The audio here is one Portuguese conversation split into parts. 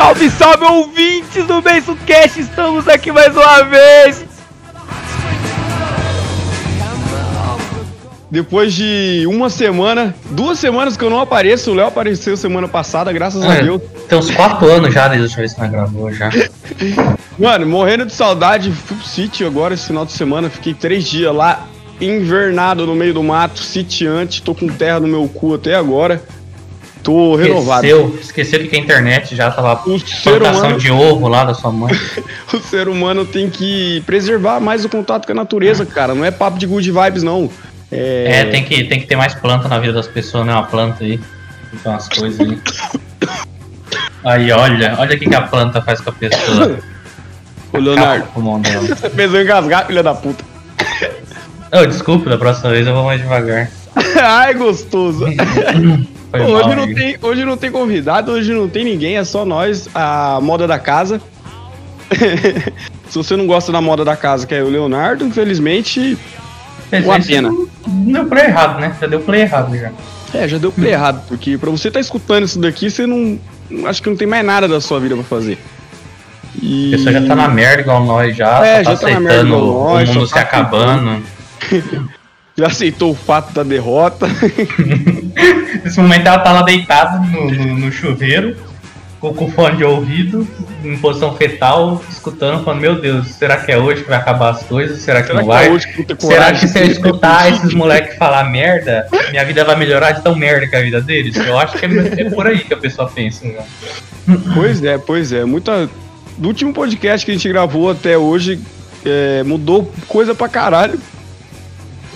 Salve, salve, ouvintes do BeiçoCast! Estamos aqui mais uma vez! Depois de uma semana, duas semanas que eu não apareço, o Léo apareceu semana passada, graças a É, Deus. Tem uns 4 anos já desde a última vez que nós gravou já. Mano, morrendo de saudade, fui pro sítio agora esse final de semana, fiquei três dias lá, invernado no meio do mato, sitiante, tô com terra no meu cu até agora. Tô renovado. Esqueceu, esqueceu que a internet já tava O ser humano de ovo lá da sua mãe. o ser humano tem que preservar mais o contato com a natureza, cara. Não é papo de good vibes, não. É, tem, que, tem que ter mais planta na vida das pessoas, né? Uma planta aí. Então umas coisas aí. Aí, olha, olha o que, que a planta faz com a pessoa. Ô, Leonardo, o dela. você pensou em engasgar, filha da puta. Oh, desculpa, da próxima vez eu vou mais devagar. Ai, gostoso. Foi Hoje mal, não, tem, hoje não tem convidado, hoje não tem ninguém, é só nós, a moda da casa. Se você não gosta da moda da casa, que é o Leonardo, infelizmente. Mas uma pena. Deu play errado, né? Já deu play errado já. É, já deu play errado, porque pra você estar escutando isso daqui, você não. Acho que não tem mais nada da sua vida pra fazer. E... A pessoa já tá na merda igual nós já. É, só já tá tá na merda aceitando igual nós, o mundo se tá acabando. Já aceitou o fato da derrota. Nesse momento ela tá lá deitada no, no- no chuveiro, com, com fone de ouvido, em posição fetal, escutando, falando, meu Deus, será que é hoje que vai acabar as coisas? Será que Será não que vai? é hoje Será que se eu escutar esses moleques falar merda, minha vida vai melhorar de tão merda que é a vida deles? Eu acho que é, é por aí que a pessoa pensa. Né? Pois é, pois é. Muita. Do último podcast que a gente gravou até hoje, é, mudou coisa pra caralho.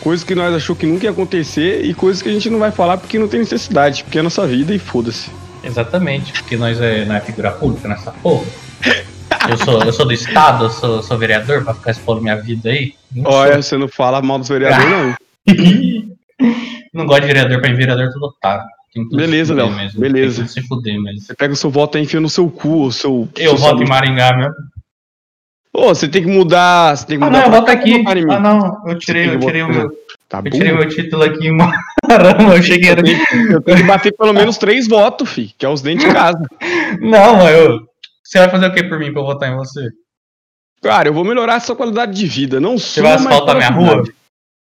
Coisas que nós achou que nunca ia acontecer e coisas que a gente não vai falar porque não tem necessidade, porque é a nossa vida e foda-se. Exatamente, porque nós é, não é figura pública nessa porra. Eu sou, eu sou do Estado, eu sou, sou vereador pra ficar expondo minha vida aí. Não sou. Olha, você não fala mal dos vereadores, não. Não gosto de vereador, pra mim vereador tudo otário. Beleza, Léo, beleza. Se fuder mesmo. Você pega o seu voto e enfia no seu cu, o seu. Eu seu voto em Maringá mesmo. Ô, você tem que mudar. Você tem que Ah mudar. não, pra voto cá, aqui. Ah não, eu tirei, eu tirei o meu. Tá Eu tirei meu título aqui em Caramba, eu cheguei. Eu tenho, eu tenho que bater pelo menos três votos, fi, que é os dentes de casa. Não, mas eu. Você vai fazer o que por mim pra eu votar em você? Cara, eu vou melhorar a sua qualidade de vida. Não Você vai asfaltar minha rua?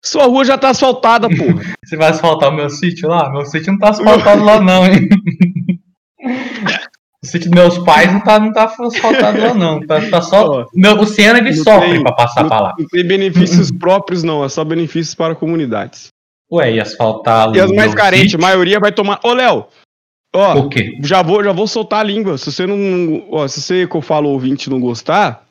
Sua rua já tá asfaltada, porra. Você vai asfaltar o meu sítio lá? Meu sítio não tá asfaltado lá não, hein? Meus pais não tá, não tá asfaltado lá não. Tá, tá só. Meu, o Senna ele não sofre tem- pra passar pra lá. Não tem benefícios próprios, não. É só benefícios para comunidades. Ué, e asfaltar E as mais carentes, a maioria vai tomar. Ô, Léo! Ó, O quê? já vou, já vou soltar a língua. Se você não. Ó, se você que eu falo ouvinte não gostar,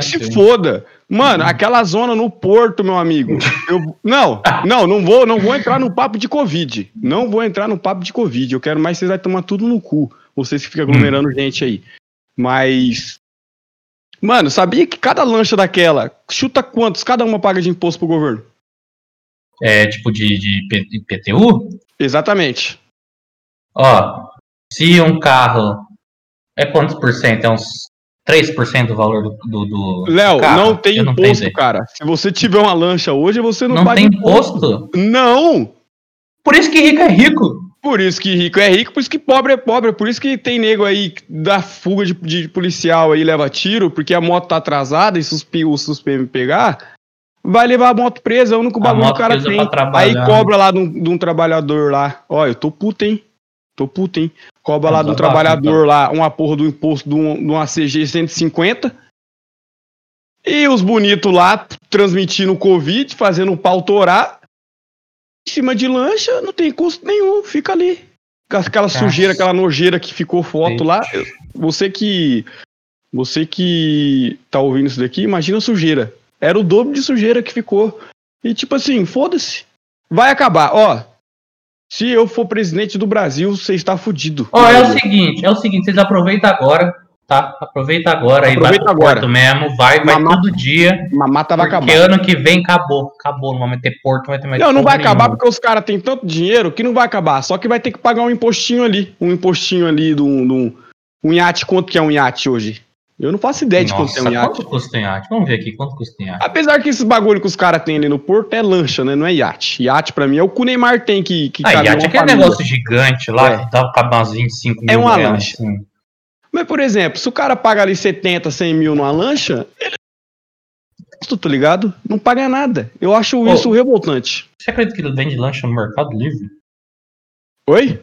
se foda. Mano, aquela zona no porto, meu amigo. Eu, não, não, não vou, não vou entrar no papo de Covid. Não vou entrar no papo de Covid. Eu quero mais vocês vai tomar tudo no cu. Vocês que ficam aglomerando gente aí. Mas. Mano, sabia que cada lancha daquela chuta quantos cada uma paga de imposto pro governo? É tipo de, de PTU? Exatamente. Ó, se um carro é quantos por cento? É uns 3% do valor do, do, do Léo, não tem não imposto, cara. Se você tiver uma lancha hoje, você não, Não paga tem imposto? Não! Por isso que rico é rico. Por isso que rico é rico, por isso que pobre é pobre, por isso que tem nego aí dá fuga de, de policial aí, leva tiro, porque a moto tá atrasada e se os, P- os os PM pegar, vai levar a moto presa, é o único bagulho que o cara tem. Aí cobra lá de um, de um trabalhador lá, ó, eu tô puto, hein? Tô puto, hein? Cobra lá de um Desabafo, trabalhador lá, uma porra do imposto de, um, de uma CG 150. E os bonitos lá transmitindo o Covid, fazendo o pau torar. Em cima de lancha, não tem custo nenhum, fica ali. Com Aquela Nossa. sujeira, aquela nojeira que ficou foto lá. Você que. Você que tá ouvindo isso daqui, imagina a sujeira. Era o dobro de sujeira que ficou. E tipo assim, foda-se. Vai acabar. Ó, se eu for presidente do Brasil, você está fudido. Ó, é o seguinte, é o seguinte, vocês aproveitam agora, tá? Aproveita agora Aproveita pro agora. Porto mesmo, vai, vai Mamá- todo dia. Vai Porque ano que vem acabou, acabou, não vai meter Porto, não vai ter mais Não, não vai acabar porque os caras têm tanto dinheiro que não vai acabar. Só que vai ter que pagar um impostinho ali. Um impostinho ali de um, um, iate. Quanto que é um iate hoje? Eu não faço ideia de quanto é um iate. quanto custa um iate? Vamos ver aqui, quanto custa um iate? Apesar que esses bagulho que os caras têm ali no porto é lancha, né? Não é iate. Iate pra mim é o que o Neymar tem que, que Ah, iate é uma aquele família. negócio gigante lá, É. que dá cabe umas 25 É mil uma reais, lancha. assim. Mas, por exemplo, se o cara paga ali 70, 100 mil numa lancha, ele. tá ligado? Não paga nada. Eu acho Ô. isso revoltante. Você acredita que ele vende lancha no Mercado Livre? Oi?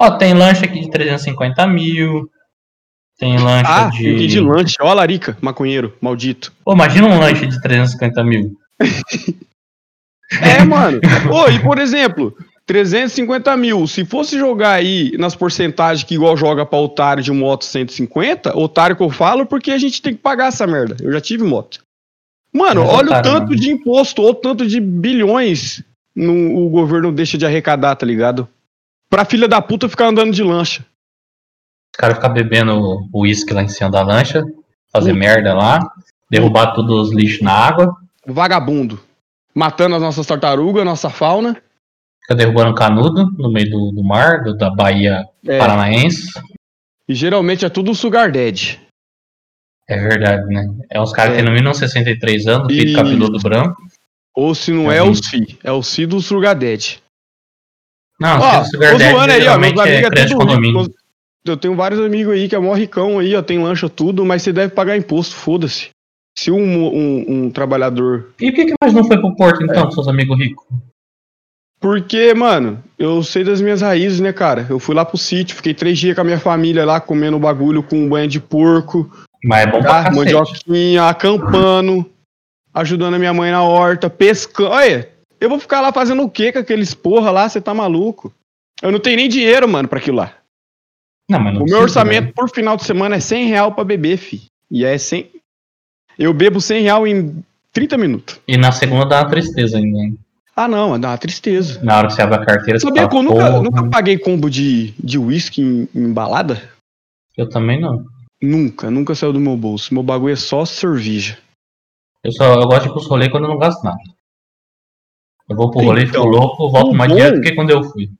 Ó, tem lancha aqui de 350 mil. Tem lancha Ah, de. entendi de lanche. Ó a larica, maconheiro, maldito. Pô, imagina um lanche de 350 mil. É, mano. Ô, e por exemplo, 350 mil. Se fosse jogar aí nas porcentagens que igual joga pra otário de moto 150, otário que eu falo porque a gente tem que pagar essa merda. Eu já tive moto. Mano, Mas olha o otário, tanto mano. de imposto, ou tanto de bilhões no, o governo deixa de arrecadar, tá ligado? Pra filha da puta ficar andando de lancha. Os caras ficam bebendo uísque lá em cima da lancha, fazer Puta. merda lá, derrubar todos os lixos na água, Vagabundo. Matando as nossas tartarugas, nossa fauna. Fica derrubando canudo no meio do, do mar, do- da Bahia É, Paranaense. e geralmente é tudo sugar daddy. É verdade, né? É uns caras É. que no mínimo 63 anos, Isso. cabeludo branco. Ou se não É é, mesmo. os fi, é os fi do sugar daddy. Não, Ó, se Sugar Daddy zoando aí, ó, meus amigos é é crédito tudo. Eu tenho vários amigos aí que é mó ricão aí, ó, tem lancha tudo, mas você deve pagar imposto, foda-se. Se um, um, um trabalhador. E por que, que mais não foi pro Porto, É. então, seus amigos ricos? Porque, mano, eu sei das minhas raízes, né, cara? Eu fui lá pro sítio, fiquei três dias com a minha família lá, comendo bagulho com banho de porco, Mas é bom pra tá? cacete. mandioquinha, acampando, ajudando a minha mãe na horta, pescando. Olha, eu vou ficar lá fazendo o quê com aqueles porra lá? Você tá maluco? Eu não tenho nem dinheiro, mano, pra aquilo lá. Não, mas não O meu orçamento né? por final de semana é 100 real pra beber, fi. E é 100. Eu bebo 100 real em 30 minutos. E na segunda dá uma tristeza ainda. hein? Ah, não, dá uma tristeza. Na hora que você abre a carteira, você Sabia que eu nunca, "Porra, nunca paguei combo de de uísque em, em balada? Eu também não. Nunca, nunca saiu do meu bolso. Meu bagulho é só cerveja. Eu só eu gosto de ir pros rolês quando eu não gasto nada. Eu vou pro rolê, Então, fico louco, volto mais dinheiro do que quando eu fui.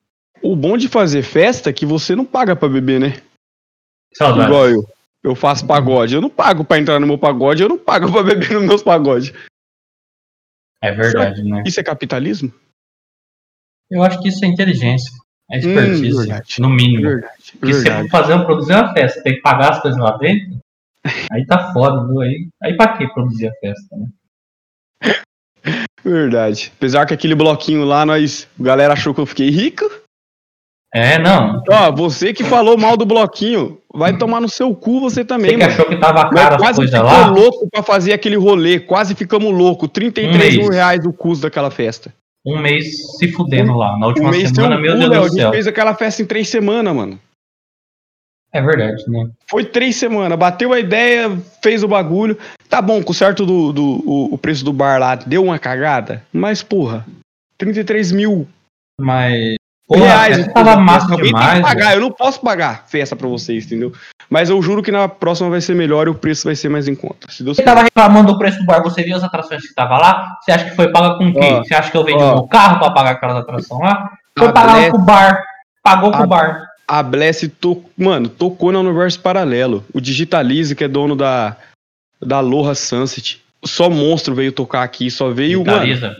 O bom de fazer festa é que você não paga pra beber, né? Saudades. Igual eu. Eu faço pagode. Eu não pago pra entrar no meu pagode, eu não pago pra beber nos meus pagodes. É verdade, né? Isso é capitalismo? Eu acho que isso é inteligência. É expertise, Hum, verdade. no mínimo. Verdade. Porque se você Verdade. for fazer uma, produzir uma festa, tem que pagar as coisas lá dentro, aí tá foda, viu? Aí, aí pra que produzir a festa, né? Verdade. Apesar que aquele bloquinho lá, nós. A galera achou que eu fiquei rico. É, não. Ó, você que falou mal do bloquinho, vai tomar no seu cu você também, Você que mano. achou que tava caro as quase coisas ficou lá, louco pra fazer aquele rolê. Quase ficamos loucos. 33 Um mil reais o custo daquela festa. um mês se fudendo lá. Na última mês semana, um meu cu, Deus Léo. A do gente céu. fez aquela festa em três semanas, mano. É verdade, né? Foi três semanas. Bateu a ideia, fez o bagulho. Tá bom, com certo do, do o, o preço do bar lá deu uma cagada. Mas, porra, 33 mil Mas. Porra, reais. essa tava massa Alguém tem demais. que pagar. velho. Eu não posso pagar festa pra vocês, entendeu? Mas eu juro que na próxima vai ser melhor e o preço vai ser mais em conta. Se Deus Você tava reclamando do preço do bar, você viu as atrações que tava lá? Você acha que foi paga com o quê? Ó, Você acha que eu vendi ó. meu carro pra pagar aquelas atrações lá? Foi pagar com o bar. Pagou com o bar. A Bless, to... mano, tocou no universo paralelo. O Digitalize, que é dono da, da Aloha Sunset. Só monstro veio tocar aqui, só veio, mano, Vitaliza.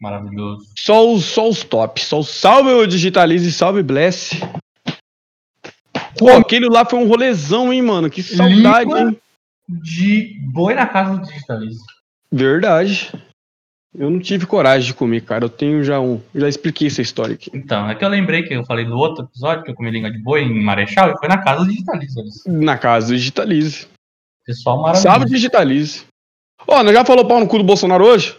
Maravilhoso. só os, só os tops. Só o salve o Digitalize, salve Bless. Pô, aquele lá foi um rolezão, hein, mano? Que saudade, Língua. hein? De boi na casa do Digitaliza. Verdade. Eu não tive coragem de comer, cara. Eu tenho já um. Já expliquei essa história aqui. Então, é que eu lembrei que eu falei no outro episódio que eu comi língua de boi em Marechal e foi na casa do Digitaliza. Na casa do Digitalize. Pessoal maravilhoso. Salve Digitalize. Ó, nós já falou pau no cu do Bolsonaro hoje?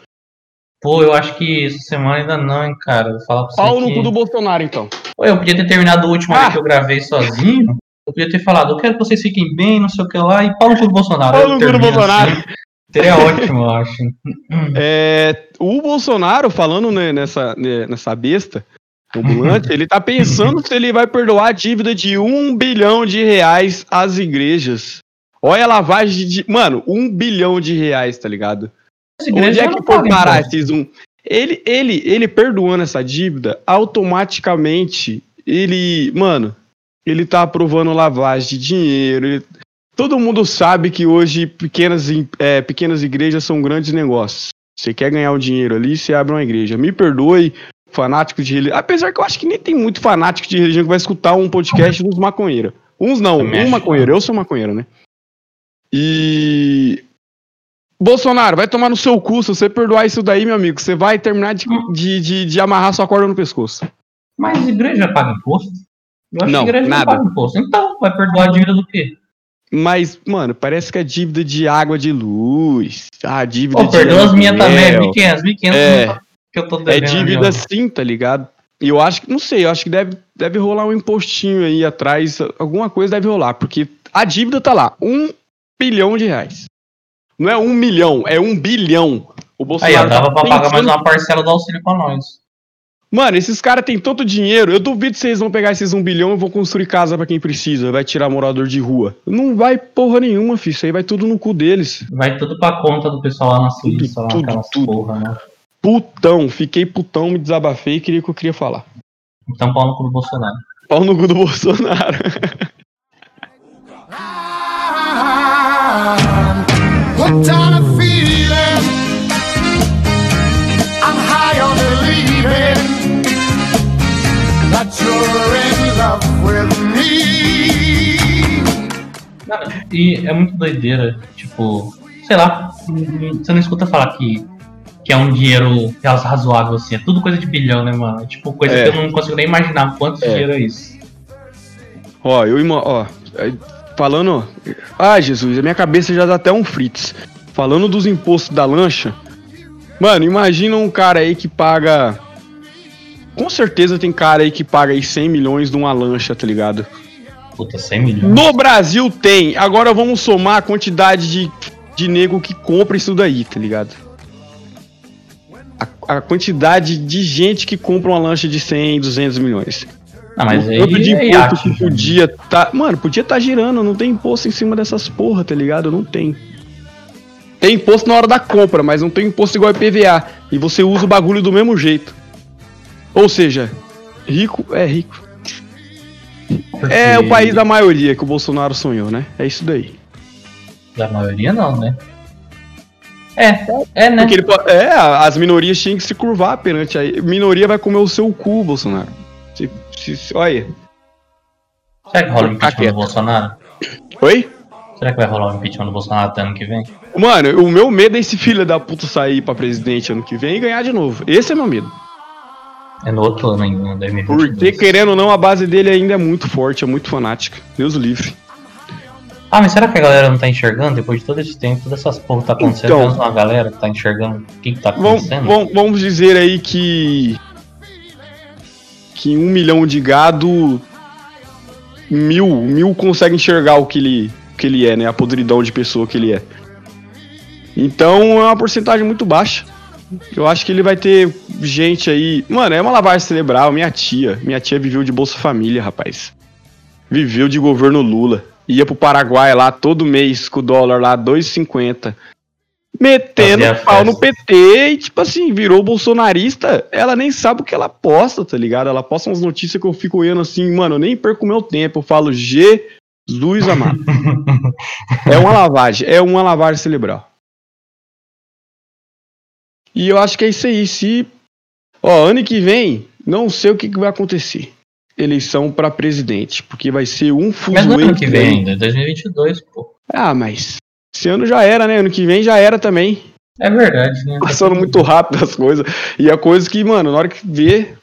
Pô, eu acho que essa semana ainda não, hein, cara. Vou falar pra você Pau no cu do Bolsonaro, então. Pô, eu podia ter terminado o último Ah. que eu gravei sozinho. Eu podia ter falado, eu quero que vocês fiquem bem, não sei o que lá, e pau no cu do Bolsonaro. Pau no cu do Bolsonaro. assim. Seria ótimo, eu acho. É, o Bolsonaro, falando né, nessa, né, nessa besta ambulante, ele tá pensando se ele vai perdoar a dívida de um bilhão de reais às igrejas. Olha a lavagem de. Mano, um bilhão de reais, tá ligado? Onde é que foi parar esses um? Ele, ele, ele perdoando essa dívida, automaticamente, ele, mano, ele tá aprovando lavagem de dinheiro. ele- todo mundo sabe que hoje pequenas, é, pequenas igrejas são grandes negócios. Você quer ganhar o dinheiro ali, você abre uma igreja. Me perdoe, fanático de religião. Apesar que eu acho que nem tem muito fanático de religião que vai escutar um podcast dos maconheiros. Uns não, um maconheiro. Eu sou maconheiro, né? E. Bolsonaro, vai tomar no seu cu. Se você perdoar isso daí, meu amigo, você vai terminar de, de, de, de amarrar sua corda no pescoço. Mas igreja paga imposto? Eu acho Não, que igreja nada. não paga imposto. Então, vai perdoar a dívida do quê? Mas, mano, parece que é dívida de água de luz. Ah, dívida Pô, de. perdoa as minhas também, aluguel. 1.500, 1.500 É. que eu tô É devendo. dívida meu. sim, tá ligado? E eu acho que, não sei, eu acho que deve, deve rolar um impostinho aí atrás, alguma coisa deve rolar, porque a dívida tá lá, um bilhão de reais. Não é um milhão, é um bilhão. O Aí, Bolsonaro ó, dava tá pra pagar mais uma parcela do auxílio pra nós. Mano, esses caras têm tanto dinheiro, eu duvido que vocês vão pegar esses um bilhão e vão construir casa pra quem precisa, vai tirar morador de rua. Não vai porra nenhuma, filho, isso aí vai tudo no cu deles. Vai tudo pra conta do pessoal lá na Suíça, lá tudo, tudo. porra, né? Putão, fiquei putão, me desabafei e queria o que eu queria falar. Então, pau no cu do Bolsonaro. Pau no cu do Bolsonaro. Hooked on a feeling. I'm high on believing that you're in love with me. Cara, e é muito doideira, tipo, sei lá, você não escuta falar que, que é um dinheiro razoável assim, é tudo coisa de bilhão, né, mano? Tipo, coisa É. que eu não consigo nem imaginar quanto É. dinheiro é isso. Ó, eu ó, falando, ai Jesus, a minha cabeça já dá até um fritz. Falando dos impostos da lancha, mano, imagina um cara aí que paga com certeza tem cara aí que paga aí 100 milhões numa lancha, tá ligado? Puta, 100 milhões. No Brasil tem. Agora vamos somar a quantidade de, de nego que compra isso daí, tá ligado? A, a quantidade de gente que compra uma lancha de 100, 200 milhões. Ah, mas o aí tanto de é imposto iate, que podia tá. Mano, podia tá girando, não tem imposto em cima dessas porra, tá ligado? Não tem. Tem imposto na hora da compra, mas não tem imposto igual IPVA. E você usa o bagulho do mesmo jeito. Ou seja, rico é rico. Porque É o país da maioria que o Bolsonaro sonhou, né? É isso daí. Da maioria não, né? É, é, né? Pode- é, as minorias tinham que se curvar perante a minoria vai comer o seu cu, Bolsonaro. Se, olha aí. Será que rola o impeachment do Bolsonaro? Oi? Será que vai rolar o impeachment do Bolsonaro até ano que vem? Mano, o meu medo é esse filho da puta sair pra presidente ano que vem e ganhar de novo. Esse é meu medo. É no outro ano ainda, em 2022. Porque, querendo ou não, a base dele ainda é muito forte, é muito fanática. Deus livre. Ah, mas será que a galera não tá enxergando depois de todo esse tempo, todas essas porra tá acontecendo? Então. Uma galera que tá enxergando o que, que tá acontecendo? vamos, vamos dizer aí que. Que um milhão de gado. Mil, mil consegue enxergar o que ele, que ele é, né? A podridão de pessoa que ele é. Então é uma porcentagem muito baixa. Eu acho que ele vai ter gente aí. Mano, é uma lavagem cerebral. Minha tia. Minha tia viveu de Bolsa Família, rapaz. Viveu de governo Lula. Ia pro Paraguai lá todo mês com o dólar lá 2,50. Metendo pau no. PT e, tipo assim, virou bolsonarista. Ela nem sabe o que ela posta, tá ligado? Ela posta umas notícias que eu fico olhando assim, mano, eu nem perco meu tempo. Eu falo, Jesus amado. é uma lavagem, é uma lavagem cerebral. E eu acho que é isso aí. Se. Ó, ano que vem, não sei o que, que vai acontecer. Eleição pra presidente. Porque vai ser um fuso Mas não é ano que vem ainda, é 2022, pô. Ah, mas. Esse ano já era, né? Ano que vem já era também. É verdade, né? Passando muito rápido as coisas. E a coisa que, mano, na hora que vê,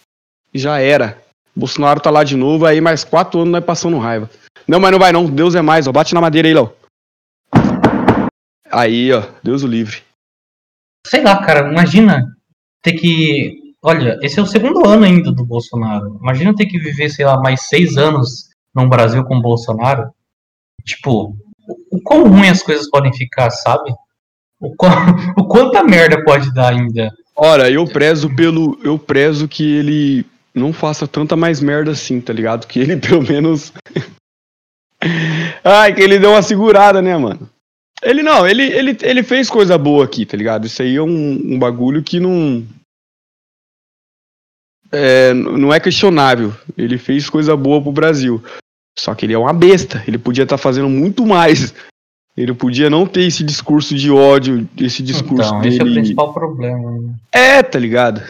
já era. Bolsonaro tá lá de novo, aí mais quatro anos nós passando raiva. Não, mas não vai não. Deus é mais, ó. Bate na madeira aí, Léo. Aí, ó. Deus o livre. Sei lá, cara, imagina ter que. Olha, esse é o segundo ano ainda do Bolsonaro. Imagina ter que viver, sei lá, mais seis anos no Brasil com o Bolsonaro. Tipo, o, quão ruim as coisas podem ficar, sabe? O, quão, o quanta merda pode dar ainda. Ora, eu prezo pelo. Eu prezo que ele não faça tanta mais merda assim, tá ligado? Que ele pelo menos. Ai, que ele deu uma segurada, né, mano? Ele não, ele, ele, ele fez coisa boa aqui, tá ligado? Isso aí é um, um bagulho que não. É, não é questionável. Ele fez coisa boa pro Brasil. Só que ele é uma besta. Ele podia estar fazendo muito mais. Ele podia não ter esse discurso de ódio, esse discurso Então, dele. esse é o principal problema. né? É, tá ligado?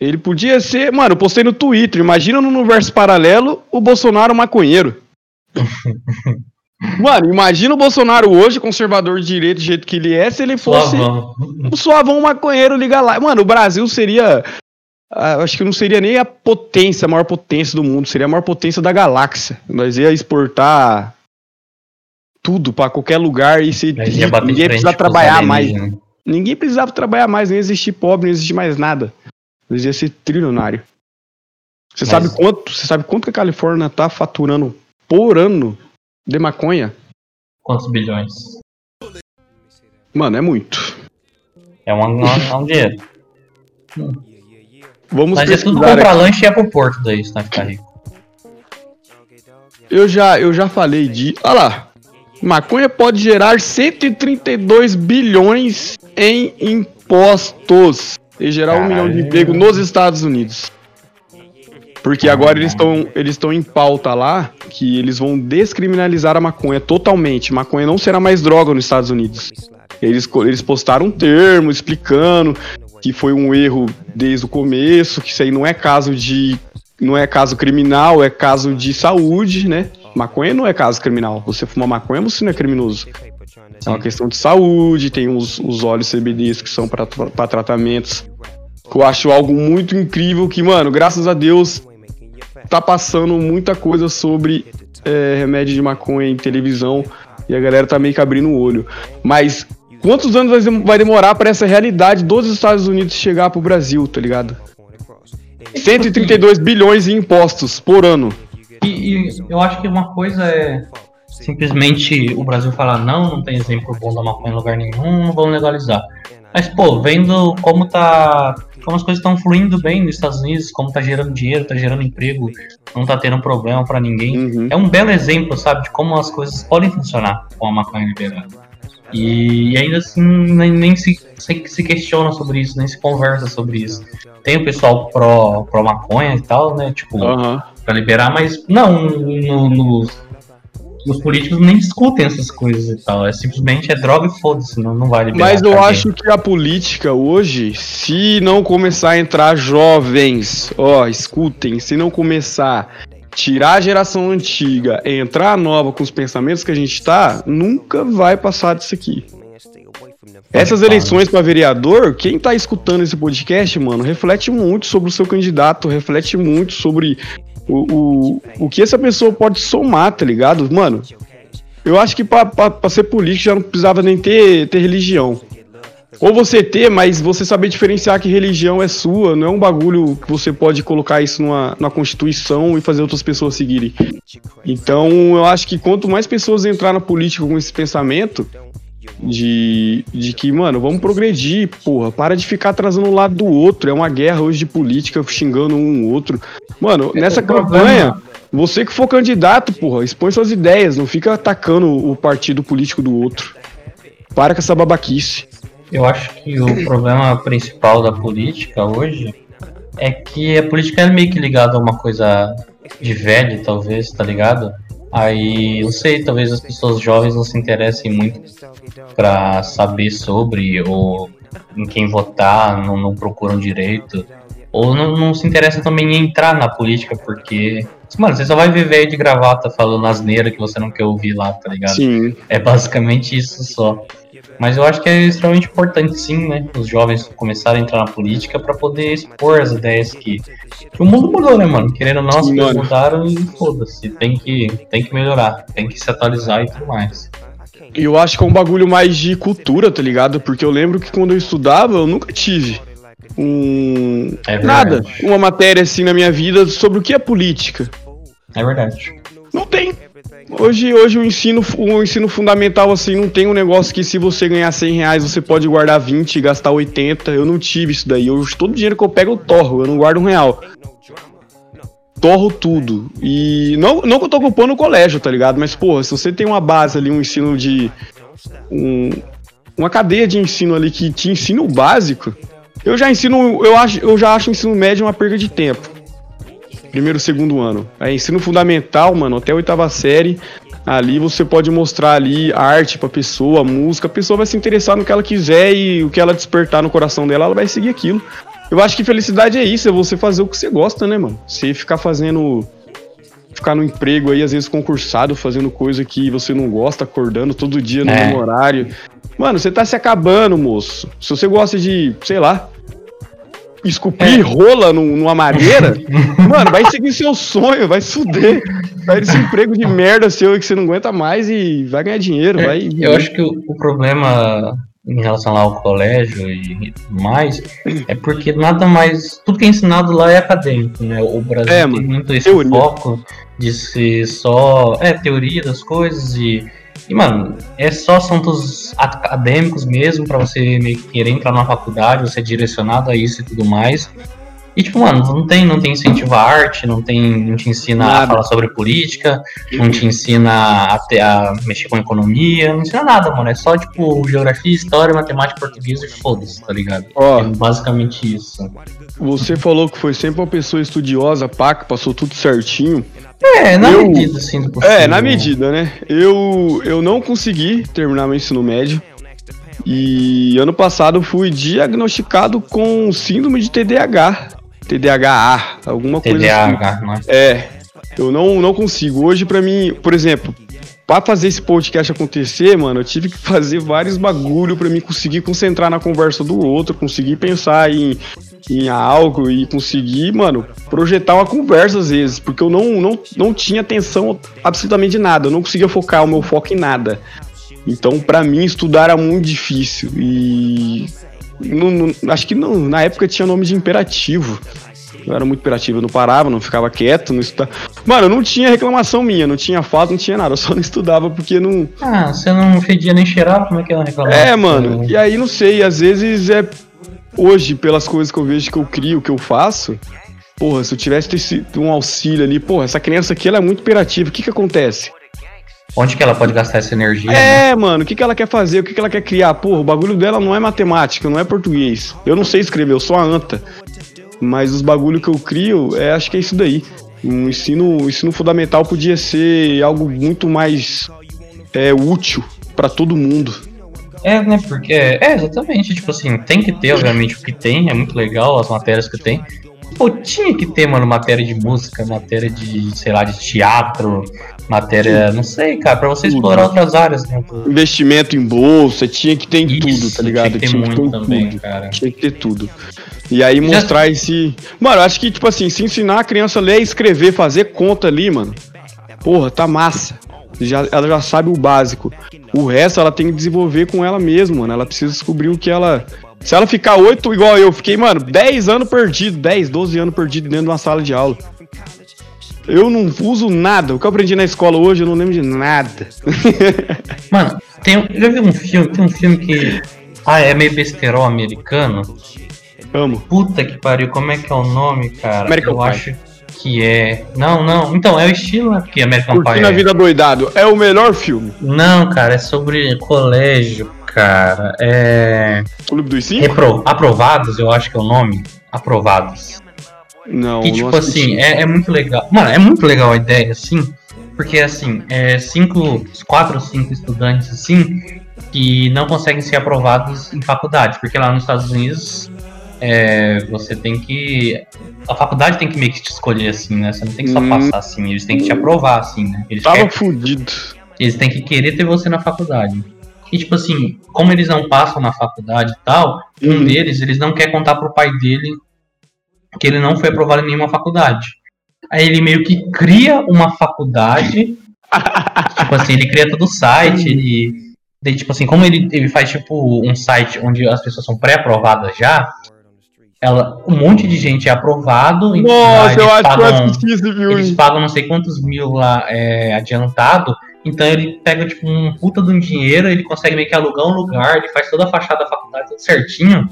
Ele podia ser. Mano, eu postei no Twitter. Imagina no universo paralelo o Bolsonaro maconheiro. Mano, imagina o Bolsonaro hoje, conservador de direito, do jeito que ele é, se ele fosse Suavão. o suavão maconheiro liga lá. Mano, o Brasil seria. Ah, acho que não seria nem a potência, a maior potência do mundo, seria a maior potência da galáxia. Nós ia exportar tudo pra qualquer lugar e se ninguém precisava trabalhar mais. Ninguém precisava trabalhar mais, nem existir pobre, nem existir mais nada. Nós ia ser trilionário. Você Mas- sabe quanto? Você sabe quanto que a Califórnia tá faturando por ano de maconha? Quantos bilhões? Mano, é muito. É um, é um dinheiro. Vamos Mas é tudo comprar aqui. lanche e ir pro porto daí, se nós ficar rico. Eu já, eu já falei de. Olha lá. Maconha pode gerar 132 bilhões em impostos e gerar um milhão de empregos nos Estados Unidos. Porque agora eles estão eles estão em pauta lá que eles vão descriminalizar a maconha totalmente. Maconha não será mais droga nos Estados Unidos. Eles, eles postaram um termo explicando que foi um erro desde o começo, que isso aí não é caso de. não é caso criminal, é caso de saúde, né? Maconha não é caso criminal. Você fuma maconha, você não é criminoso. É uma questão de saúde, tem os, os óleos CBDs que são para tratamentos. Que eu acho algo muito incrível que, mano, graças a Deus, tá passando muita coisa sobre é, remédio de maconha em televisão e a galera tá meio que abrindo o olho. Mas quantos anos vai dem- vai demorar para essa realidade dos Estados Unidos chegar pro Brasil, tá ligado? 132 bilhões em impostos por ano. E, e eu acho que uma coisa é simplesmente o Brasil falar não, não tem exemplo bom da maconha em lugar nenhum, não vamos legalizar. Mas, pô, vendo como tá. Como as coisas estão fluindo bem nos Estados Unidos, como tá gerando dinheiro, tá gerando emprego, não tá tendo problema pra ninguém. Uhum. É um belo exemplo, sabe, de como as coisas podem funcionar com a maconha liberada. E, ainda assim, nem, nem se, se, se questiona sobre isso, nem se conversa sobre isso. Tem o pessoal pró, pró maconha e tal, né? Tipo, Aham. pra liberar, mas não, no- nos, os políticos nem discutem essas coisas e tal. É simplesmente é droga e foda-se, não, não vai liberar. Mas eu Cadê? acho que a política hoje, se não começar a entrar jovens, ó, escutem, se não começar tirar a geração antiga, entrar a nova com os pensamentos que a gente tá, nunca vai passar disso aqui. Essas eleições para vereador, quem tá escutando esse podcast, mano, reflete muito sobre o seu candidato, reflete muito sobre o, o, o que essa pessoa pode somar, tá ligado? Mano, eu acho que pra, pra, pra ser político já não precisava nem ter, ter religião. Ou você ter, mas você saber diferenciar que religião é sua, não é um bagulho que você pode colocar isso numa, numa constituição e fazer outras pessoas seguirem. Então eu acho que quanto mais pessoas entrar na política com esse pensamento de, de que, mano, vamos progredir, porra, para de ficar atrasando o lado do outro. É uma guerra hoje de política, xingando um ou outro. Mano, nessa o problema- campanha, você que for candidato, porra, expõe suas ideias, não fica atacando o partido político do outro. Para com essa babaquice. Eu acho que o problema principal da política hoje é que a política é meio que ligada a uma coisa de velho, talvez, tá ligado? Aí, não sei, talvez as pessoas jovens não se interessem muito pra saber sobre ou em quem votar, não, não procuram direito. Ou não, não se interessam também em entrar na política, porque. Mano, você só vai ver velho de gravata falando asneira que você não quer ouvir lá, tá ligado? Sim. É basicamente isso só. Mas eu acho que é extremamente importante, sim, né? Os jovens começarem a entrar na política pra poder expor as ideias que, que o mundo mudou, né, mano? Querendo ou não, as coisas mudaram e foda-se. Tem que, tem que melhorar, tem que se atualizar e tudo mais. E eu acho que é um bagulho mais de cultura, tá ligado? Porque eu lembro que quando eu estudava, eu nunca tive um. É. Nada. Uma matéria assim na minha vida sobre o que é política. É verdade. Não tem. Hoje, hoje o ensino, o ensino fundamental assim não tem um negócio que se você ganhar 100 reais você pode guardar 20 e gastar 80. Eu não tive isso daí. Eu, todo o dinheiro que eu pego eu torro, eu não guardo um real. Torro tudo. E não, não que eu tô ocupando o colégio, tá ligado? Mas, porra, se você tem uma base ali, um ensino de. Um, uma cadeia de ensino ali que te ensina o básico. Eu já ensino. Eu, acho, eu já acho o ensino médio uma perda de tempo primeiro, segundo ano. É ensino fundamental, mano, até a oitava série. Ali você pode mostrar ali arte pra pessoa, música, a pessoa vai se interessar no que ela quiser e o que ela despertar no coração dela, ela vai seguir aquilo. Eu acho que felicidade é isso, é você fazer o que você gosta, né, mano? Você ficar fazendo ficar no emprego aí, às vezes concursado, fazendo coisa que você não gosta, acordando todo dia no É. mesmo horário. Mano, você tá se acabando, moço. Se você gosta de, sei lá, esculpir É. rola num- numa madeira, mano, vai seguir seu sonho, vai fuder. Vai esse emprego de merda seu que você não aguenta mais e vai ganhar dinheiro, É, vai. Eu acho que o, o problema em relação lá ao colégio e tudo mais é porque nada mais. Tudo que é ensinado lá é acadêmico, né? O Brasil É, tem mano, muito esse teoria. foco de ser só. É, teoria das coisas e. E, mano, é só assuntos acadêmicos mesmo, pra você meio que querer entrar na faculdade, você é direcionado a isso e tudo mais. E, tipo, mano, não tem, não tem incentivo à arte, não tem, não te ensina a Nada. falar sobre política, não te ensina a, a mexer com economia, não ensina nada, mano. É só, tipo, geografia, história, matemática, português e foda-se, tá ligado? Ó, É basicamente isso. você falou que foi sempre uma pessoa estudiosa, pá, que passou tudo certinho. É, na Eu- medida, assim, do possível. É, na medida, né? Eu, eu não consegui terminar meu ensino médio. E ano passado fui diagnosticado com síndrome de TDAH. TDAH, alguma coisa assim. TDAH, né? É, eu não, não consigo. Hoje, pra mim, por exemplo, pra fazer esse podcast acontecer, mano, eu tive que fazer vários bagulho pra mim conseguir concentrar na conversa do outro, conseguir pensar em, em algo e conseguir, mano, projetar uma conversa às vezes, porque eu não, não, não tinha atenção absolutamente de nada, eu não conseguia focar o meu foco em nada. Então, pra mim, estudar era muito difícil e. não- não- acho que não, na época tinha nome de imperativo. Eu era muito imperativo, eu não parava, não ficava quieto, não estudava. Mano, não tinha reclamação minha, não tinha falta, não tinha nada, eu só não estudava porque não. Ah, você não fedia nem cheirava, como é que ela reclamava? É, mano, e aí não sei, às vezes é. Hoje, pelas coisas que eu vejo que eu crio, que eu faço, porra, se eu tivesse esse- um auxílio ali, porra, essa criança aqui ela é muito imperativa, o que que acontece? Onde que ela pode gastar essa energia? né? É, mano, o que, que ela quer fazer? O que, que ela quer criar? Porra, o bagulho dela não é matemática, não é português. Eu não sei escrever, eu sou a anta. Mas os bagulho que eu crio, é, acho que é isso daí. Um ensino, um ensino fundamental podia ser algo muito mais é, útil pra todo mundo. É, né? Porque. É, exatamente. Tipo assim, tem que ter, obviamente, o que tem, é muito legal as matérias que tem. Pô, tinha que ter, mano, matéria de música, matéria de, sei lá, de teatro, matéria. Não sei, cara, pra você Tudo. explorar outras áreas, né? Investimento em bolsa, tinha que ter em tudo, Isso, tá ligado? Tinha que ter muito em também, tudo. cara. Tinha que ter tudo. E aí Já- mostrar esse. Mano, acho que, tipo assim, se ensinar a criança a ler, escrever, fazer conta ali, mano. Porra, tá massa. Já, ela já sabe o básico. O resto ela tem que desenvolver com ela mesma, mano. Ela precisa descobrir o que ela. Se ela ficar oito igual eu, fiquei, mano, 10 anos perdido, 10, 12 anos perdido dentro de uma sala de aula. Eu não uso nada. O que eu aprendi na escola hoje, eu não lembro de nada. Mano, tem, já viu um filme? Tem um filme que. Ah, é meio besterol americano. Amo. Puta que pariu, como é que é o nome, cara? American Eu Pie. acho que é. Não, não. Então, é o estilo né, que American Pie Curtindo a é. vida doidado. É o melhor filme. Não, cara, é sobre colégio, cara. É. Clube dos Cinco? Repro... Aprovados, eu acho que é o nome. Aprovados. Não, Que tipo assim, é, é muito legal. Mano, é muito legal a ideia, assim. Porque assim, é cinco, quatro ou cinco estudantes assim que não conseguem ser aprovados em faculdade. Porque lá nos Estados Unidos é, você tem que. A faculdade tem que meio que te escolher assim, né? Você não tem que só Hum. passar assim, eles têm que te aprovar, assim, né? Eles Tava querem fudido. eles têm que querer ter você na faculdade. E, tipo assim, como eles não passam na faculdade e tal, um Uhum. deles, eles não quer contar pro pai dele que ele não foi aprovado em nenhuma faculdade. Aí ele meio que cria uma faculdade, tipo assim, ele cria todo o site, ele... Daí, tipo assim, como ele, ele faz, tipo, um site onde as pessoas são pré-aprovadas já, ela, um monte de gente é aprovado, Nossa, eles eu acho que eu pagam- assisti esse eles pagam não sei quantos mil lá é, adiantado. Então ele pega, tipo, um puta de um dinheiro, ele consegue meio que alugar um lugar, ele faz toda a fachada da faculdade tudo certinho.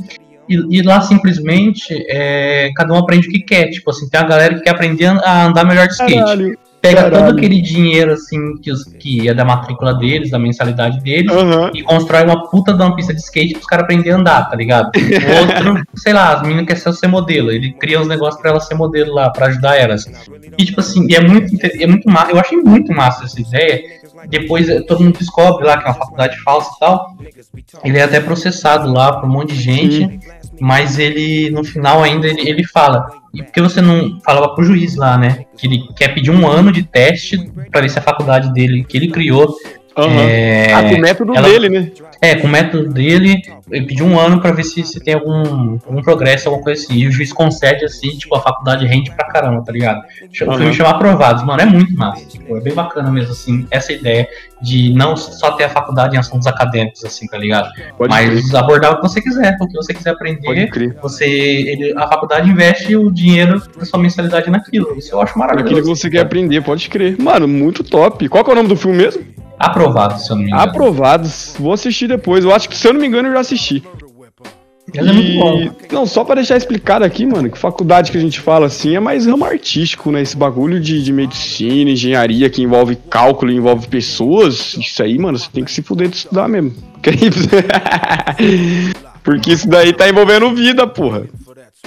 E, e lá simplesmente é, cada um aprende o que quer. Tipo assim, tem a galera que quer aprender a andar melhor de skate. Caralho. Pega caralho. todo aquele dinheiro assim que, os, que é da matrícula deles, da mensalidade deles, Aham. e constrói uma puta de uma pista de skate pros caras aprenderem a andar, tá ligado? O outro, sei lá, as meninas querem ser modelo, ele cria uns negócios pra elas ser modelo lá, pra ajudar elas. E tipo assim, é muito, é muito massa, eu achei muito massa essa ideia, depois eh, todo mundo descobre lá que é uma faculdade falsa e tal. Ele é até processado lá por um monte de gente, mas ele, no final ainda, ele, ele fala. E por que você não falava pro juiz lá, né? Que ele quer pedir um ano de teste para ver se a faculdade dele, que ele criou, Aham. é, Ah, com o método ela- dele, né? É, com o método dele, ele pediu um ano pra ver se, se tem algum, algum progresso, alguma coisa assim. E o juiz concede assim, tipo, a faculdade rende pra caramba, tá ligado? O filme chama Aprovados, mano, é muito massa. Tipo, é bem bacana mesmo, assim, essa ideia de não só ter a faculdade em assuntos acadêmicos, assim, tá ligado? Pode Mas abordar o que você quiser, o que você quiser Pode aprender. crer. Você, ele, a faculdade investe o dinheiro da sua mensalidade naquilo. Isso eu acho maravilhoso. Aquilo que você quer aprender, pode crer. Mano, muito top. Qual que é o nome do filme mesmo? Aprovado, se eu não me engano. Aprovados. Vou assistir depois. Eu acho que, se eu não me engano, eu já assisti. Mas é muito bom. Não, só pra deixar explicado aqui, mano, que faculdade que a gente fala assim é mais ramo artístico, né? Esse bagulho de, de medicina, engenharia que envolve cálculo, envolve pessoas, isso aí, mano, você tem que se fuder de estudar mesmo. É? Porque isso daí tá envolvendo vida, porra.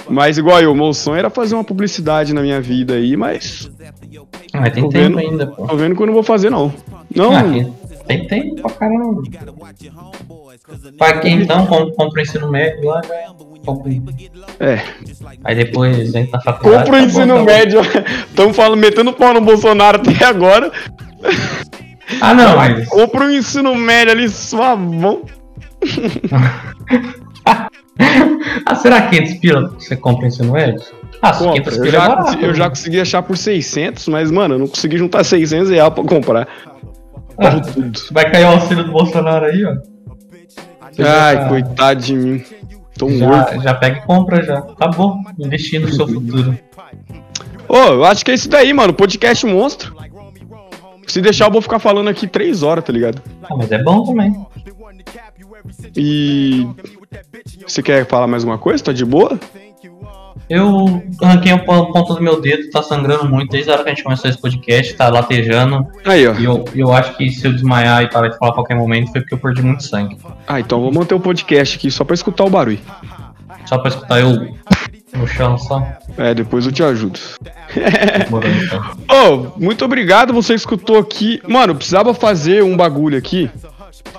Mas igual eu, meu sonho era fazer uma publicidade na minha vida aí, mas Mas tem tô tempo vendo. ainda, pô. tô vendo que eu não vou fazer, não. Não, Ah, tem tempo pra caramba. Pra quem então com- compra o ensino médio lá, já compra. é. Aí depois entra na faculdade. Compra o tá ensino tá bom. médio. Tão falando, metendo pau no Bolsonaro até agora. Ah, não, mas. Compra o ensino médio ali suavão. Ah, será que 500 pila você compra o ensino médio? Ah, Compra. 500 Eu é já, barato. consegui, eu já consegui achar por 600, mas, mano, eu não consegui juntar 600 reais pra comprar. Ah, Tudo. vai cair o auxílio do Bolsonaro aí, ó. Já Ai, tá- coitado de mim. Tô morto. Já, já pega e compra já. Acabou. Investir no seu futuro. Ô, eu acho que é isso daí, mano. Podcast monstro. Se deixar, eu vou ficar falando aqui três horas, tá ligado? Ah, mas é bom também. E. Você quer falar mais alguma coisa? Tá de boa? Eu arranquei a pon- ponta do meu dedo, tá sangrando muito desde a hora que a gente começou esse podcast, tá latejando. Aí, ó. E eu, eu acho que se eu desmaiar e parar de falar a qualquer momento foi porque eu perdi muito sangue. Ah, então eu vou manter o podcast aqui só pra escutar o barulho. Só pra escutar eu no chão só. É, depois eu te ajudo. Ô, muito obrigado, você escutou aqui. Mano, eu precisava fazer um bagulho aqui.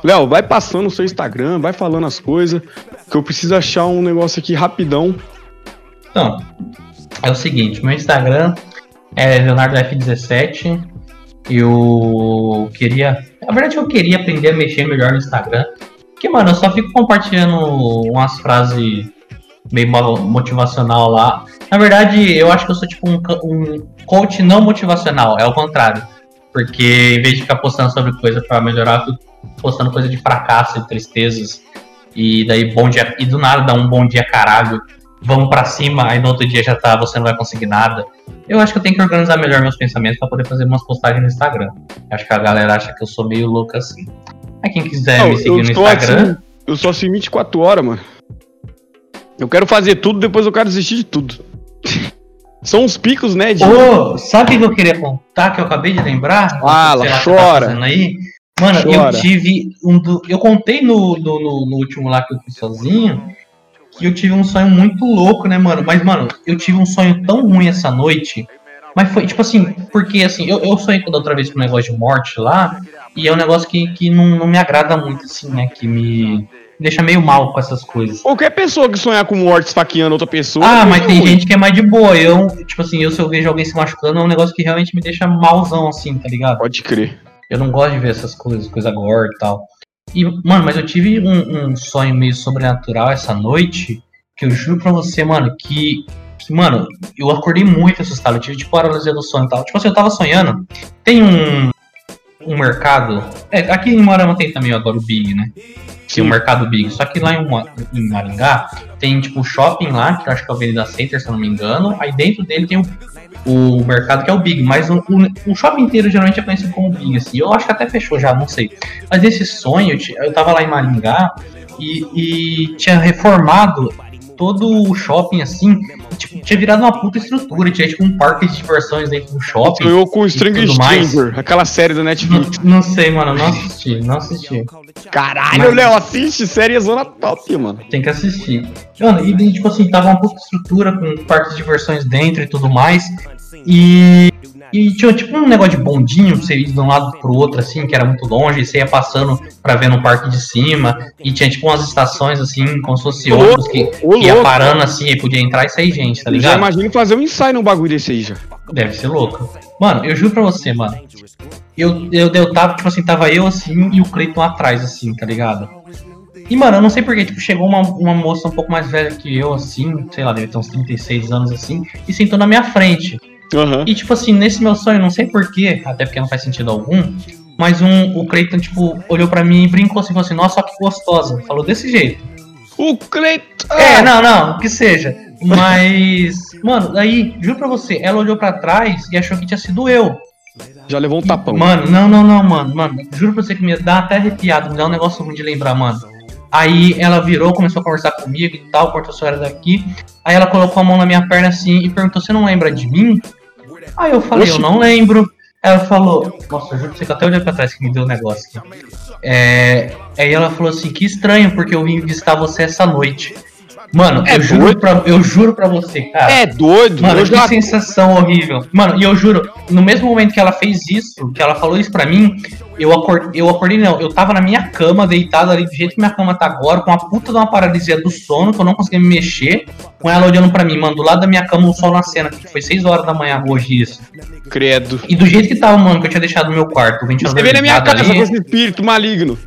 Léo, vai passando no seu Instagram, vai falando as coisas. Que eu preciso achar um negócio aqui rapidão. Então, é o seguinte, meu Instagram é LeonardoF17. Eu queria. Na verdade, eu queria aprender a mexer melhor no Instagram. Porque, mano, eu só fico compartilhando umas frases meio mo- motivacional lá. Na verdade, eu acho que eu sou tipo um, um coach não motivacional, é o contrário. Porque em vez de ficar postando sobre coisa pra melhorar, eu fico postando coisa de fracasso e tristezas. E daí bom dia. E do nada dá um bom dia caralho. Vamos pra cima, aí no outro dia já tá, você não vai conseguir nada. Eu acho que eu tenho que organizar melhor meus pensamentos pra poder fazer umas postagens no Instagram. Acho que a galera acha que eu sou meio louco assim. Aí quem quiser Não, me seguir no estou Instagram. assim, eu sou assim 24 horas, mano. Eu quero fazer tudo, depois eu quero desistir de tudo. São uns picos, né? De... Ô, sabe o que eu queria contar que eu acabei de lembrar? Fala, lá que chora. Tá aí? Mano, Chora. eu tive um do, eu contei no, no, no- no último lá que eu fiz sozinho que eu tive um sonho muito louco, né, mano? Mas, mano, eu tive um sonho tão ruim essa noite. Mas foi tipo assim, porque assim, eu, eu sonhei da outra vez com um negócio de morte lá, e é um negócio que, que não, não me agrada muito, assim, né? Que me deixa meio mal com essas coisas. Qualquer pessoa que sonhar com morte esfaqueando outra pessoa. Ah, é mas tem ruim. gente que é mais de boa. Eu, tipo assim, eu se eu vejo alguém se machucando, é um negócio que realmente me deixa malzão, assim, tá ligado? Pode crer. Eu não gosto de ver essas coisas, coisa gore e tal. E, mano, mas eu tive um, um sonho meio sobrenatural essa noite, que eu juro pra você, mano, que, mano, eu acordei muito assustado. Eu tive, tipo, paralisia do sonho e tal. Tipo assim, eu tava sonhando. Tem um, um mercado. É, aqui em Moarama tem também agora o Big, né? Tem o mercado Big. Só que lá em, Mo- em Maringá tem, tipo, o shopping lá, que eu acho que é o Avenida Center, se eu não me engano. Aí dentro dele tem o o mercado que é o Big, mas o, o- o shopping inteiro geralmente é conhecido como Big, assim. Eu acho que até fechou já, não sei. Mas esse sonho, eu tava lá em Maringá e, e tinha reformado todo o shopping, assim, tipo, tinha virado uma puta estrutura, tinha tipo um parque de diversões dentro do shopping. Sonhou com mais. Stranger, aquela série da Não, Netflix. não sei, mano, não assisti, não assisti. Caralho, Mas- Léo, assiste série zona top, mano. Tem que assistir. Mano, e tipo assim, tava uma puta estrutura com parques de diversões dentro e tudo mais. E E tinha tipo um negócio de bondinho você ir de um lado pro outro, assim, que era muito longe, e você ia passando pra ver no parque de cima, e tinha tipo umas estações assim, como se fosse ônibus que, que ia parando assim, e podia entrar e sair gente, tá Já ligado? imagino fazer um ensaio num bagulho desse aí já. Deve ser louco. Mano, eu juro pra você, mano. Eu, eu, eu tava, tipo assim, tava eu assim e o Cleiton atrás, assim, tá ligado? E, mano, eu não sei porquê, tipo, chegou uma, uma moça um pouco mais velha que eu, assim, sei lá, deve ter uns 36 anos, assim, e sentou na minha frente. Aham. E, tipo assim, nesse meu sonho, não sei porquê, até porque não faz sentido algum, mas um, o Cleiton, tipo, olhou pra mim e brincou assim, falou assim, nossa, que gostosa. Falou desse jeito. O Cleiton. É, não, não, que seja. Mas, mano, aí, juro pra você, ela olhou pra trás e achou que tinha sido eu. Já levou um tapão. Mano, não, não, não, mano, mano. Juro pra você que me dá até arrepiado, me dá um negócio ruim de lembrar, mano. Aí ela virou, começou a conversar comigo e tal, cortou a era daqui. Aí ela colocou a mão na minha perna assim e perguntou: Você não lembra de mim? Aí eu falei: Oxi. Eu não lembro. Ela falou: Nossa, eu juro pra você que até olhei pra trás que me deu um negócio aqui. É, aí ela falou assim: Que estranho, porque eu vim visitar você essa noite. Mano, É eu, juro pra, eu juro pra você, cara. É doido. Mano, que já... sensação horrível. Mano, e eu juro, no mesmo momento que ela fez isso, que ela falou isso pra mim, eu acordei, eu acordei não, eu tava na minha cama, deitado ali do jeito que minha cama tá agora, com a puta de uma paralisia do sono, que eu não conseguia me mexer, com ela olhando pra mim, mano, do lado da minha cama, o sol nascendo, que foi 6 horas da manhã hoje isso. Credo. E do jeito que tava, mano, que eu tinha deixado no meu quarto, o ventilador Você vem na minha casa ali, com esse espírito maligno.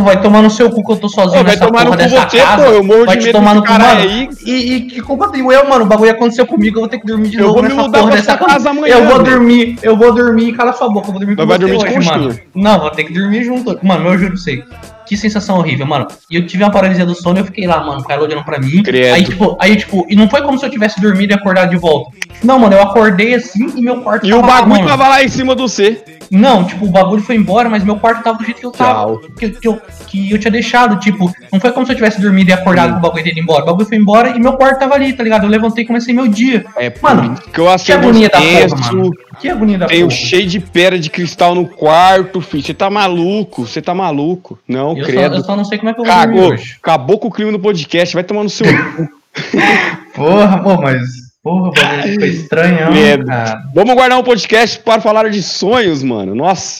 Vai tomar no seu cu que eu tô sozinho Ô, vai nessa tomar no porra cu dessa você, casa. pô, eu morro vai de te medo tomar no desse cu, cara mano. aí. E, e que culpa tenho eu, mano? O bagulho aconteceu comigo, eu vou ter que dormir de Eu novo vou me nessa mudar porra pra dessa sua casa. amanhã, Eu vou dormir, eu vou dormir, cala sua boca, eu vou dormir com Mas vai você dormir de hoje, mano. Não, vou ter que dormir junto. Mano, eu juro pra você. Que sensação horrível, mano. E eu tive uma paralisia do sono e eu fiquei lá, mano, com ela olhando pra mim. Credo. Aí, tipo, aí, tipo, e não foi como se eu tivesse dormido e acordado de volta. Não, mano, eu acordei assim e meu quarto E o lá, bagulho mano. tava lá em cima do C. Não, tipo, o bagulho foi embora, mas meu quarto tava do jeito que eu tava. Que, que eu, que eu tinha deixado. Tipo, não foi como se eu tivesse dormido e acordado com o bagulho dele embora. O bagulho foi embora e meu quarto tava ali, tá ligado? Eu levantei e comecei meu dia. É, Mano, que eu Que agonia da porra, mano. Que agonia da Tenho porra. cheio de pedra de cristal no quarto, filho. Você tá maluco, você tá maluco. Não, Eu só, credo. eu só não sei como é que eu vou Cagou, acabou com o clima do podcast, vai tomar no seu. Porra, pô, mas. Porra, o bagulho ficou estranhão, Credo. cara. Vamos guardar um podcast para falar de sonhos, mano. Nossa.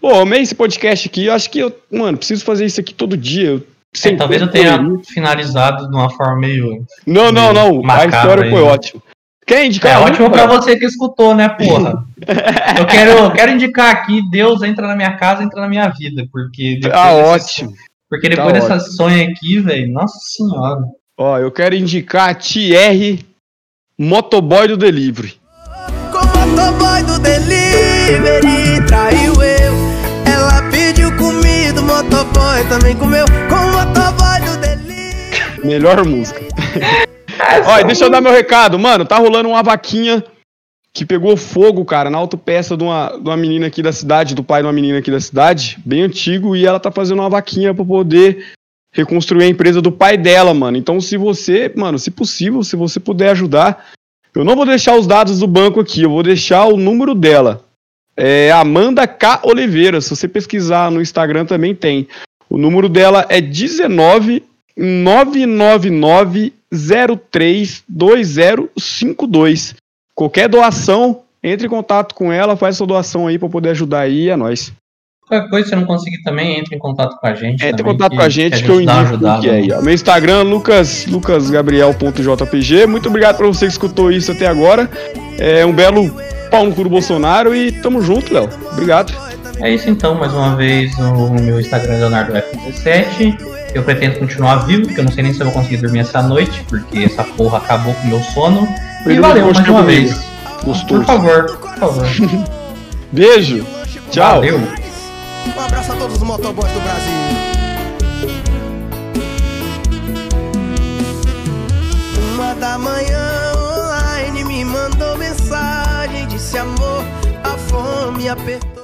Pô, amei esse podcast aqui. Eu acho que eu, mano, preciso fazer isso aqui todo dia. Eu- É, talvez eu tenha finalizado de uma forma meio. Não, não, não. A história aí, foi né? ótima. Quer indicar? É um, ótimo pra cara? você que escutou, né, porra? Eu quero, quero indicar aqui, Deus entra na minha casa, entra na minha vida, porque depois Tá desse- ótimo. Porque Tá depois dessa sonha aqui, velho, nossa senhora. Ó, eu quero indicar a TR Motoboy do Delivery. Com motoboy do delivery traiu eu. Ela pediu comida, o motoboy também comeu. Com motoboy do delivery. Melhor música. Olha, deixa eu dar meu recado. Mano, tá rolando uma vaquinha que pegou fogo, cara, na autopeça de uma, de uma menina aqui da cidade, do pai de uma menina aqui da cidade, bem antigo, e ela tá fazendo uma vaquinha pra poder reconstruir a empresa do pai dela, mano. Então, se você, mano, se possível, se você puder ajudar, eu não vou deixar os dados do banco aqui, eu vou deixar o número dela. É Amanda K. Oliveira. Se você pesquisar no Instagram também tem. O número dela é 19 999 032052. Qualquer doação, entre em contato com ela, faz sua doação aí pra poder ajudar aí, é nóis. Qualquer coisa, se você não conseguir também, entre em contato com a gente. Entre em contato com a gente que, eu indico o ajudada, que é aí. ó. Meu Instagram, lucas, lucasgabriel.jpg. Muito obrigado pra você que escutou isso até agora. É um belo pau no cu do Bolsonaro e tamo junto, Léo. Obrigado. É isso então, mais uma vez, o meu Instagram é LeonardoF17. Eu pretendo continuar vivo, porque eu não sei nem se eu vou conseguir dormir essa noite, porque essa porra acabou com o meu sono. E valeu mais uma comigo. vez. Gostoso. Por favor, por favor. Beijo. Tchau. Valeu. Um abraço a todos os motoboys do Brasil. Uma da manhã online me mandou mensagem, disse amor, a fome apertou.